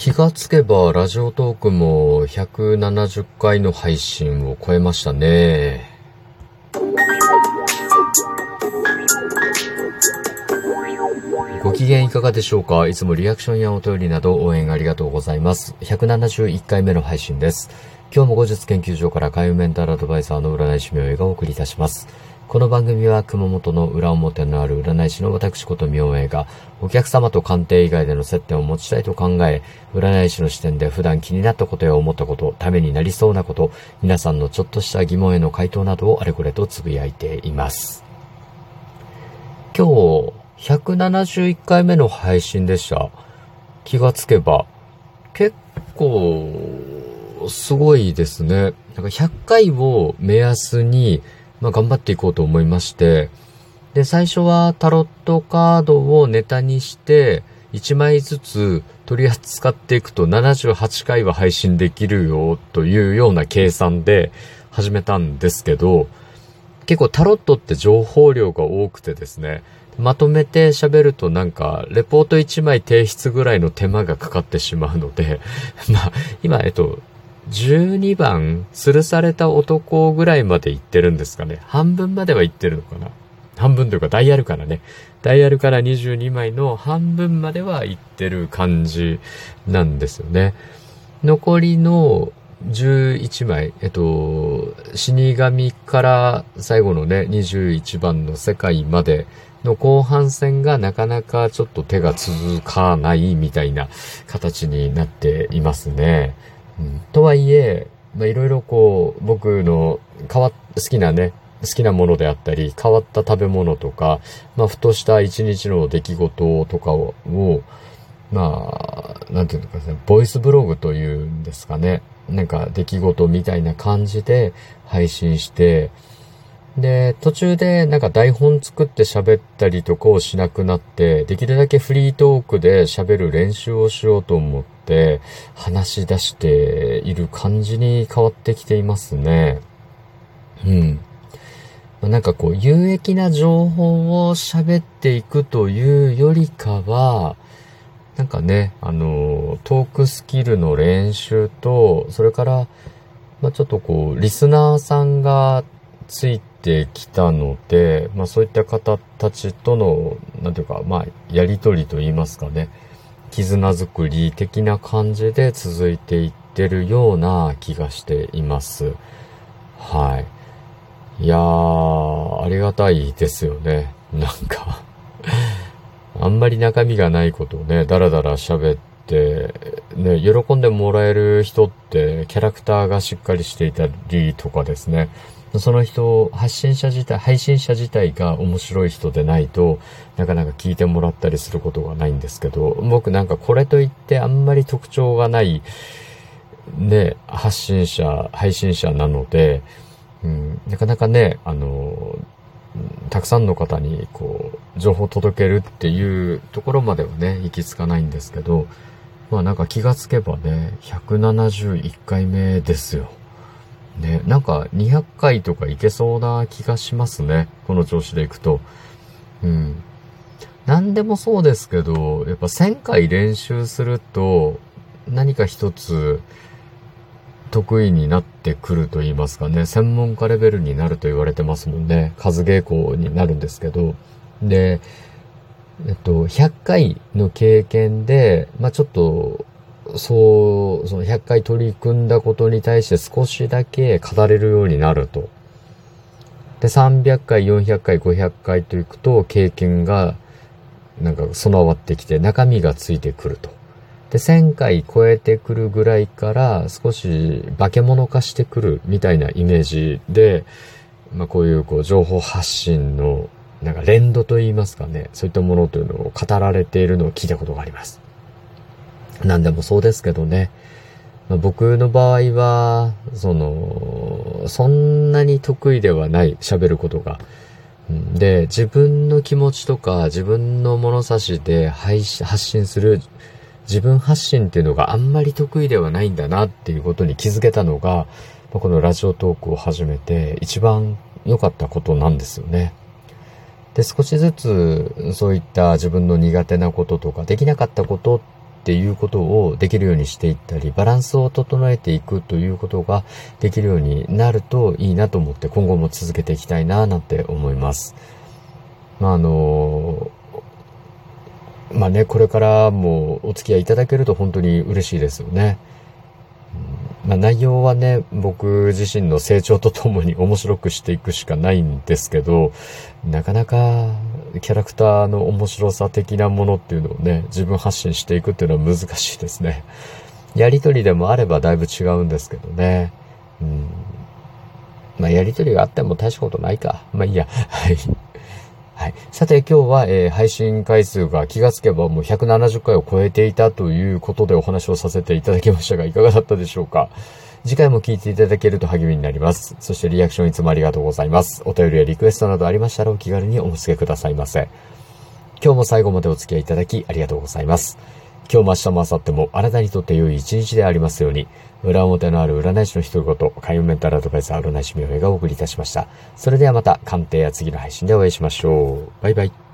気がつけばラジオトークも170回の配信を超えましたね。ご機嫌いかがでしょうか？いつもリアクションやお便りなど応援ありがとうございます。171回目の配信です。今日も後日研究所から海運メンタルアドバイザーの占い師名がお送りいたします。この番組は熊本の裏表のある占い師の私こと明恵がお客様と鑑定以外での接点を持ちたいと考え、占い師の視点で普段気になったことや思ったこと、ためになりそうなこと、皆さんのちょっとした疑問への回答などをあれこれとつぶやいています。今日、171回目の配信でした。気がつけば、結構、すごいですね。なんか100回を目安に、まあ、頑張っていこうと思いまして、で、最初はタロットカードをネタにして、1枚ずつ取り扱っていくと78回は配信できるよというような計算で始めたんですけど、結構タロットって情報量が多くてですね、まとめて喋るとなんか、レポート1枚提出ぐらいの手間がかかってしまうので、まあ、今、えっと、12番、吊るされた男ぐらいまで行ってるんですかね。半分までは行ってるのかな。半分というかダイヤルからね。ダイヤルから22枚の半分までは行ってる感じなんですよね。残りの11枚、えっと、死神から最後のね、21番の世界までの後半戦がなかなかちょっと手が続かないみたいな形になっていますね。とはいえ、まあ、いろいろこう、僕の変わ、好きなね、好きなものであったり、変わった食べ物とか、まあ、ふとした一日の出来事とかを、まあ、なんていうのかね、ボイスブログというんですかね。なんか出来事みたいな感じで配信して、で、途中でなんか台本作って喋ったりとかをしなくなって、できるだけフリートークで喋る練習をしようと思って話し出している感じに変わってきていますね。うん。なんかこう有益な情報を喋っていくというよりかは、なんかね、あの、トークスキルの練習と、それから、まあ、ちょっとこう、リスナーさんがついてきたので、まあそういった方たちとの、なんていうか、まあやりとりと言いますかね、絆づくり的な感じで続いていってるような気がしています。はい。いやー、ありがたいですよね。なんかあんまり中身がないことをね、だらだら喋って、ね、喜んでもらえる人って、キャラクターがしっかりしていたりとかですね。その人、発信者自体、配信者自体が面白い人でないとなかなか聞いてもらったりすることがないんですけど、僕なんかこれといってあんまり特徴がない、ね、発信者、配信者なので、うん、なかなかね、あの、たくさんの方にこう、情報届けるっていうところまではね、行き着かないんですけど、まあなんか気がつけばね、171回目ですよ。ね、なんか200回とかいけそうな気がしますね。この調子でいくと。うん。何でもそうですけど、やっぱ1000回練習すると、何か一つ得意になってくると言いますかね、専門家レベルになると言われてますもんね。数稽古になるんですけど。で、えっと、100回の経験で、まあちょっと、そう、その100回取り組んだことに対して少しだけ語れるようになると。で、300回、400回、500回といくと、経験が、なんか備わってきて、中身がついてくると。で、1000回超えてくるぐらいから、少し化け物化してくるみたいなイメージで、まあこういうこう情報発信の、なんか連動と言いますかね、そういったものというのを語られているのを聞いたことがあります。何でもそうですけどね。まあ、僕の場合は、その、そんなに得意ではない、喋ることが。で、自分の気持ちとか、自分の物差しで配信発信する、自分発信っていうのがあんまり得意ではないんだなっていうことに気づけたのが、このラジオトークを始めて一番良かったことなんですよね。で、少しずつそういった自分の苦手なこととかできなかったことっていうことをできるようにしていったり、バランスを整えていくということができるようになるといいなと思って今後も続けていきたいななんて思います。まあ、あの、まあね、これからもお付き合いいただけると本当に嬉しいですよね。まあ、内容はね、僕自身の成長とともに面白くしていくしかないんですけど、なかなかキャラクターの面白さ的なものっていうのをね、自分発信していくっていうのは難しいですね。やりとりでもあればだいぶ違うんですけどね。うん。まあ、やりとりがあっても大したことないか。まあいいや。はい。はい。さて今日は、えー、配信回数が気がつけばもう170回を超えていたということでお話をさせていただきましたがいかがだったでしょうか？次回も聞いていただけると励みになります。そしてリアクションいつもありがとうございます。お便りやリクエストなどありましたらお気軽にお付けくださいませ。今日も最後までお付き合いいただきありがとうございます。今日も明日も明後日もあなたにとって良い一日でありますように。裏表のある占い師の独り言、開運メンタルアドバイザー占い師名がお送りいたしました。それではまた鑑定や次の配信でお会いしましょう。バイバイ。